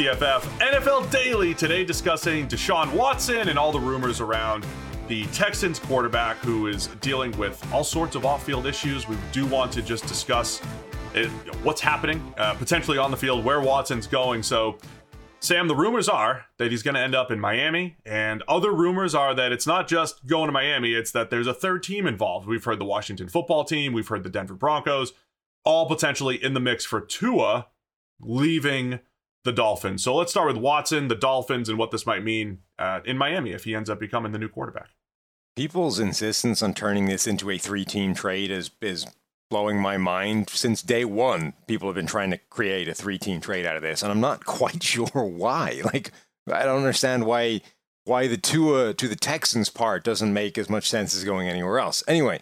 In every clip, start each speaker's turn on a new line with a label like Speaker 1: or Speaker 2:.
Speaker 1: PFF NFL Daily. Today, discussing Deshaun Watson and all the rumors around the Texans quarterback who is dealing with all sorts of off field issues. We do want to just discuss it, what's happening uh, potentially on the field, where Watson's going. So, Sam, the rumors are that he's going to end up in Miami, and other rumors are that it's not just going to Miami, it's that there's a third team involved. We've heard the Washington football team, we've heard the Denver Broncos, all potentially in the mix for Tua leaving the Dolphins. So let's start with Watson, the Dolphins, and what this might mean uh, in Miami if he ends up becoming the new quarterback.
Speaker 2: People's insistence on turning this into a three team trade is, is blowing my mind. Since day one, people have been trying to create a three team trade out of this, and I'm not quite sure why. Like, I don't understand why why the Tua to the Texans part doesn't make as much sense as going anywhere else. Anyway,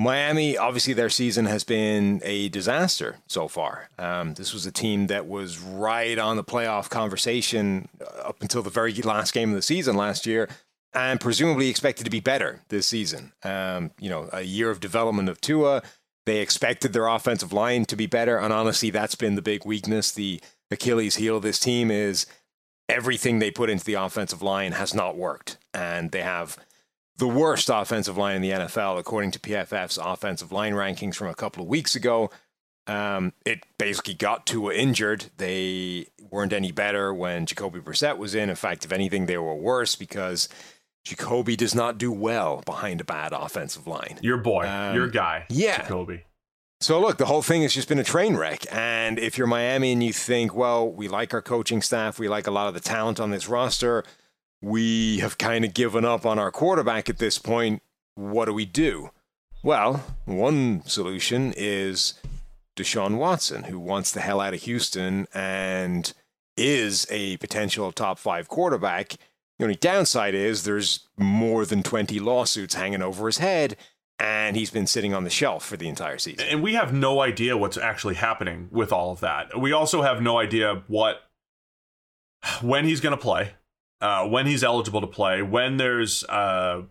Speaker 2: Miami, obviously, their season has been a disaster so far. Um, this was a team that was right on the playoff conversation uh, up until the very last game of the season last year, and presumably expected to be better this season. Um, you know, a year of development of Tua. They expected their offensive line to be better, and honestly, that's been the big weakness. The Achilles heel of this team is everything they put into the offensive line has not worked, and they have the worst offensive line in the NFL, according to PFF's offensive line rankings from a couple of weeks ago. Um, it basically got Tua injured. They weren't any better when Jacoby Brissett was in. In fact, if anything, they were worse because Jacoby does not do well behind a bad offensive line.
Speaker 1: Your boy, um, your guy,
Speaker 2: yeah,
Speaker 1: Jacoby.
Speaker 2: So look, the whole thing has just been a train wreck. And if you're Miami and you think, well, we like our coaching staff, we like a lot of the talent on this roster, we have kind of given up on our quarterback at this point. What do we do? Well, one solution is Deshaun Watson, who wants the hell out of Houston and is a potential top five quarterback. The only downside is there's more than 20 lawsuits hanging over his head, and he's been sitting on the shelf for the entire season.
Speaker 1: And we have no idea what's actually happening with all of that. We also have no idea what when he's going to play uh, when he's eligible to play, when there's, uh,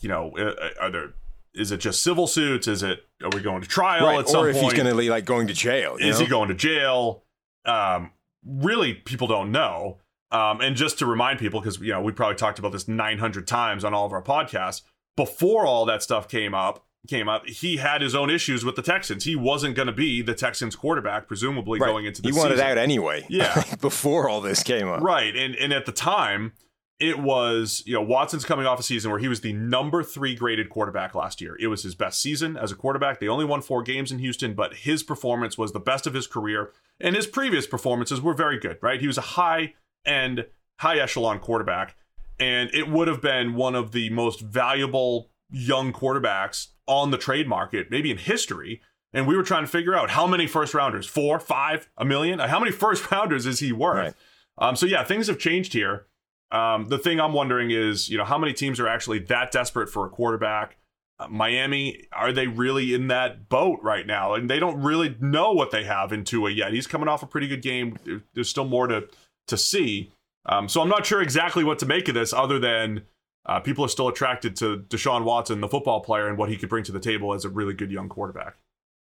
Speaker 1: you know, uh, uh, are there, is it just civil suits? Is it, are we going to trial right. at some
Speaker 2: or
Speaker 1: if
Speaker 2: point? he's going to be like going to jail.
Speaker 1: Is
Speaker 2: know?
Speaker 1: he going to jail? Um, really, people don't know. Um, and just to remind people, because, you know, we probably talked about this 900 times on all of our podcasts, before all that stuff came up, came up, he had his own issues with the Texans. He wasn't going to be the Texans quarterback, presumably right. going into the season.
Speaker 2: He
Speaker 1: wanted
Speaker 2: season. out anyway.
Speaker 1: Yeah.
Speaker 2: before all this came up.
Speaker 1: Right. And and at the time, it was, you know, Watson's coming off a season where he was the number three graded quarterback last year. It was his best season as a quarterback. They only won four games in Houston, but his performance was the best of his career. And his previous performances were very good, right? He was a high end, high echelon quarterback. And it would have been one of the most valuable young quarterbacks on the trade market, maybe in history. And we were trying to figure out how many first rounders, four, five, a million? How many first rounders is he worth? Right. Um, so yeah, things have changed here. Um, the thing I'm wondering is, you know, how many teams are actually that desperate for a quarterback? Uh, Miami, are they really in that boat right now? And they don't really know what they have in Tua yet. He's coming off a pretty good game. There's still more to to see. Um, so I'm not sure exactly what to make of this, other than uh, people are still attracted to Deshaun Watson, the football player, and what he could bring to the table as a really good young quarterback.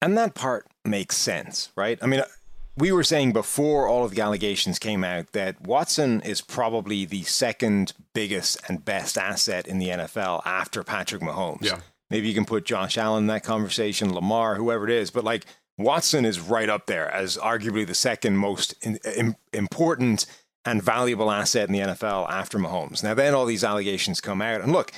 Speaker 2: And that part makes sense, right? I mean, we were saying before all of the allegations came out that Watson is probably the second biggest and best asset in the NFL after Patrick Mahomes.
Speaker 1: Yeah.
Speaker 2: Maybe you can put Josh Allen in that conversation, Lamar, whoever it is, but like Watson is right up there as arguably the second most in, in, important and valuable asset in the NFL after Mahomes. Now, then all these allegations come out, and look,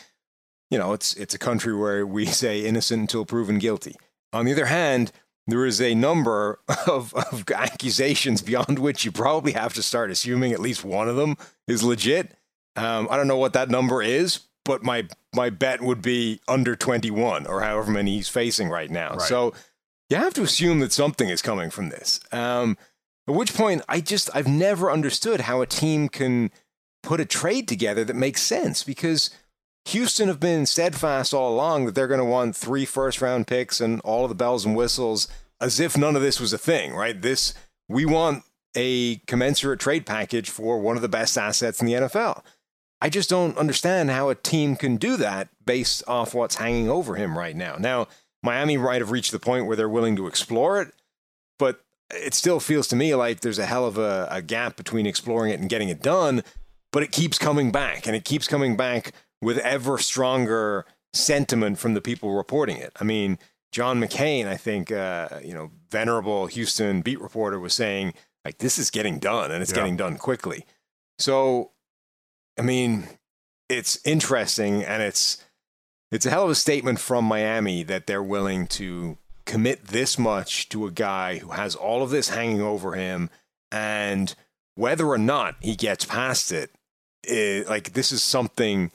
Speaker 2: you know, it's it's a country where we say innocent until proven guilty. On the other hand, there is a number of, of accusations beyond which you probably have to start assuming at least one of them is legit. Um, I don't know what that number is, but my my bet would be under 21 or however many he's facing right now. Right. So you have to assume that something is coming from this. Um, at which point, I just I've never understood how a team can put a trade together that makes sense because Houston have been steadfast all along that they're going to want three first round picks and all of the bells and whistles as if none of this was a thing, right? This, we want a commensurate trade package for one of the best assets in the NFL. I just don't understand how a team can do that based off what's hanging over him right now. Now, Miami might have reached the point where they're willing to explore it, but it still feels to me like there's a hell of a, a gap between exploring it and getting it done. But it keeps coming back, and it keeps coming back with ever stronger sentiment from the people reporting it. I mean, John McClain, I think, uh, you know, venerable Houston beat reporter was saying, like, this is getting done and it's yeah. getting done quickly. So, I mean, it's interesting and it's it's a hell of a statement from Miami that they're willing to commit this much to a guy who has all of this hanging over him and whether or not he gets past it, it like this is something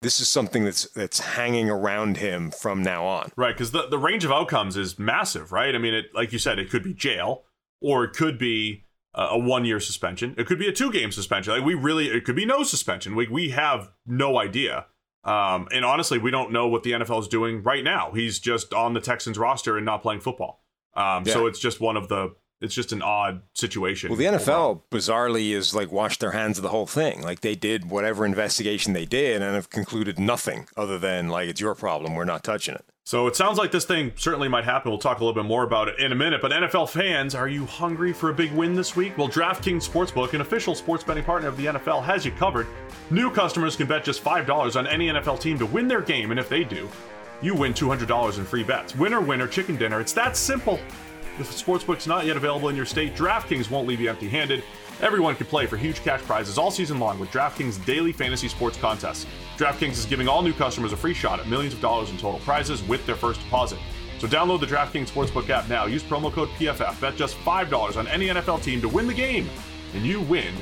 Speaker 2: this is something that's that's hanging around him from now on.
Speaker 1: Right, because the, the range of outcomes is massive, right? I mean, it like you said, it could be jail, or it could be uh, a, a one year suspension. It could be a two game suspension. Like we really, it could be no suspension. We we have no idea. Um, and honestly, we don't know what the NFL is doing right now. He's just on the Texans roster and not playing football. Um, yeah. So it's just one of the it's just an odd situation.
Speaker 2: Well, the NFL bizarrely is like washed their hands of the whole thing. Like they did whatever investigation they did and have concluded nothing other than like it's your problem. We're not touching it.
Speaker 1: So it sounds like this thing certainly might happen. We'll talk a little bit more about it in a minute. But NFL fans, are you hungry for a big win this week? Well, DraftKings Sportsbook, an official sports betting partner of the NFL, has you covered. New customers can bet just $5 on any NFL team to win their game, and if they do, you win $200 in free bets. Winner, winner, chicken dinner. It's that simple. If sportsbook's not yet available in your state, DraftKings won't leave you empty handed. Everyone can play for huge cash prizes all season long with DraftKings daily fantasy sports contests. DraftKings is giving all new customers a free shot at millions of dollars in total prizes with their first deposit. So download the DraftKings Sportsbook app now. Use promo code PFF. Bet just $5 on any NFL team to win the game. And you win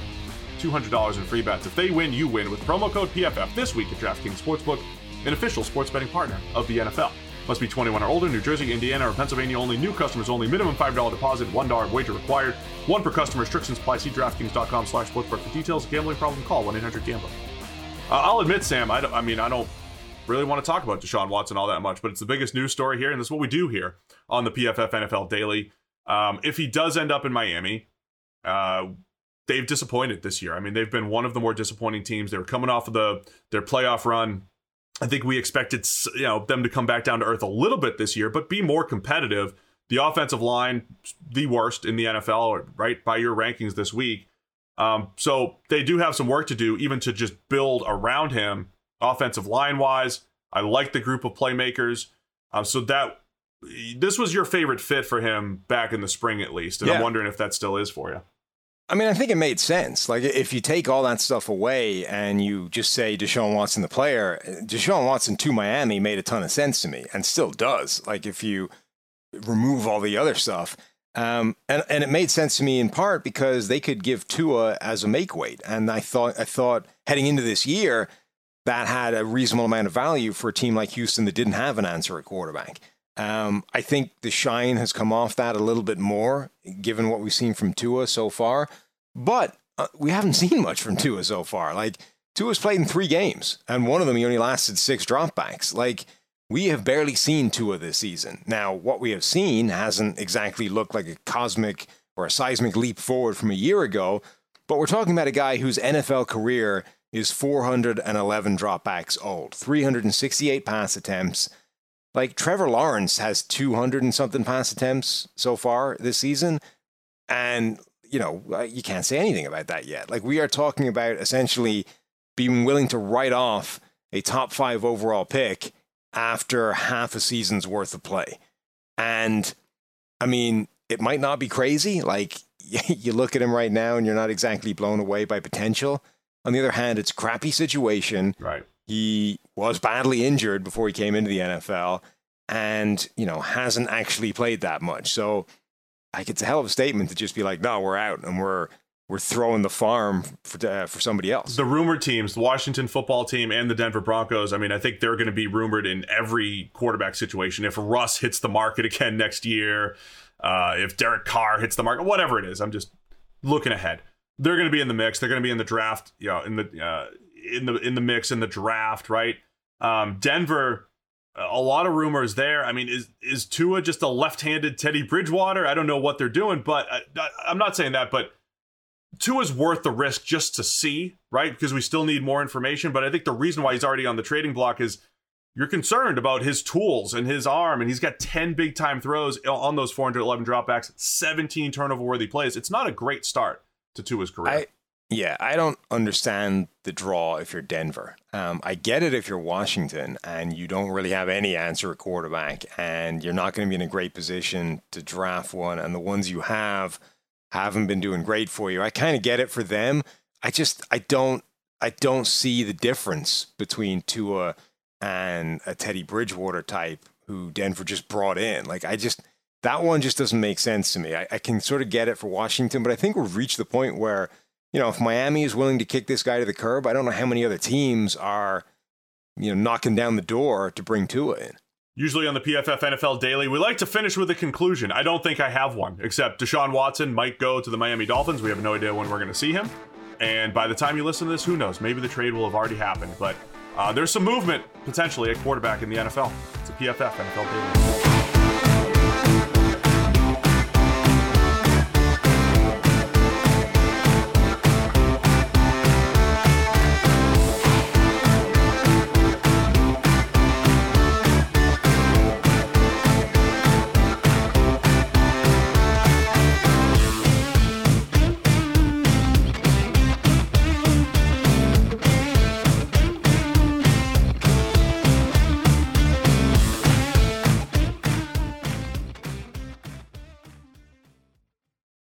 Speaker 1: $200 in free bets. If they win, you win with promo code PFF this week at DraftKings Sportsbook, an official sports betting partner of the NFL. Must be 21 or older. New Jersey, Indiana, or Pennsylvania only. New customers only. Minimum $5 deposit. $1 wager required. One per customer. Restrictions apply. See DraftKings.com slash sportsbook for details. Gambling problem? Call 1-800-GAMBLER. Uh, I'll admit, Sam, I, I mean, I don't really want to talk about Deshaun Watson all that much, but it's the biggest news story here, and this is what we do here on the PFF NFL Daily. Um, if he does end up in Miami, uh, they've disappointed this year. I mean, they've been one of the more disappointing teams. They were coming off of the their playoff run I think we expected you know them to come back down to earth a little bit this year, but be more competitive. The offensive line, the worst in the NFL, right by your rankings this week. Um, so they do have some work to do, even to just build around him, offensive line wise. I like the group of playmakers. Um, so that this was your favorite fit for him back in the spring, at least, and yeah. I'm wondering if that still is for you.
Speaker 2: I mean, I think it made sense. Like, if you take all that stuff away and you just say Deshaun Watson, the player, Deshaun Watson to Miami made a ton of sense to me and still does. Like, if you remove all the other stuff. Um, and, and it made sense to me in part because they could give Tua as a make weight. And I thought, I thought heading into this year, that had a reasonable amount of value for a team like Houston that didn't have an answer at quarterback. Um, I think the shine has come off that a little bit more, given what we've seen from Tua so far. But uh, we haven't seen much from Tua so far. Like Tua's played in three games, and one of them he only lasted six dropbacks. Like we have barely seen Tua this season. Now, what we have seen hasn't exactly looked like a cosmic or a seismic leap forward from a year ago. But we're talking about a guy whose NFL career is 411 dropbacks old, 368 pass attempts like Trevor Lawrence has 200 and something pass attempts so far this season. And, you know, you can't say anything about that yet. Like we are talking about essentially being willing to write off a top five overall pick after half a season's worth of play. And I mean, it might not be crazy. Like you look at him right now and you're not exactly blown away by potential. On the other hand, it's a crappy situation.
Speaker 1: Right.
Speaker 2: He was badly injured before he came into the NFL and, you know, hasn't actually played that much. So, like, it's a hell of a statement to just be like, no, we're out and we're we're throwing the farm for uh, for somebody else.
Speaker 1: The rumored teams, the Washington football team and the Denver Broncos. I mean, I think they're going to be rumored in every quarterback situation. If Russ hits the market again next year, uh, if Derek Carr hits the market, whatever it is, I'm just looking ahead. They're going to be in the mix. They're going to be in the draft. You know, in the uh, in the in the mix in the draft, right? Um, Denver, a lot of rumors there. I mean, is is Tua just a left-handed Teddy Bridgewater? I don't know what they're doing, but I, I'm not saying that. But Tua's worth the risk just to see, right? Because we still need more information. But I think the reason why he's already on the trading block is you're concerned about his tools and his arm, and he's got 10 big time throws on those 411 dropbacks, 17 turnover worthy plays. It's not a great start to Tua's career.
Speaker 2: I, yeah, I don't understand the draw if you're Denver. Um, I get it if you're Washington and you don't really have any answer at quarterback and you're not going to be in a great position to draft one, and the ones you have haven't been doing great for you. I kind of get it for them. I just I don't I don't see the difference between Tua and a Teddy Bridgewater type who Denver just brought in. Like I just that one just doesn't make sense to me. I, I can sort of get it for Washington, but I think we've reached the point where you know, if Miami is willing to kick this guy to the curb, I don't know how many other teams are, you know, knocking down the door to bring Tua in.
Speaker 1: Usually on the PFF NFL Daily, we like to finish with a conclusion. I don't think I have one, except Deshaun Watson might go to the Miami Dolphins. We have no idea when we're going to see him. And by the time you listen to this, who knows? Maybe the trade will have already happened. But uh, there's some movement potentially at quarterback in the NFL. It's a PFF NFL Daily.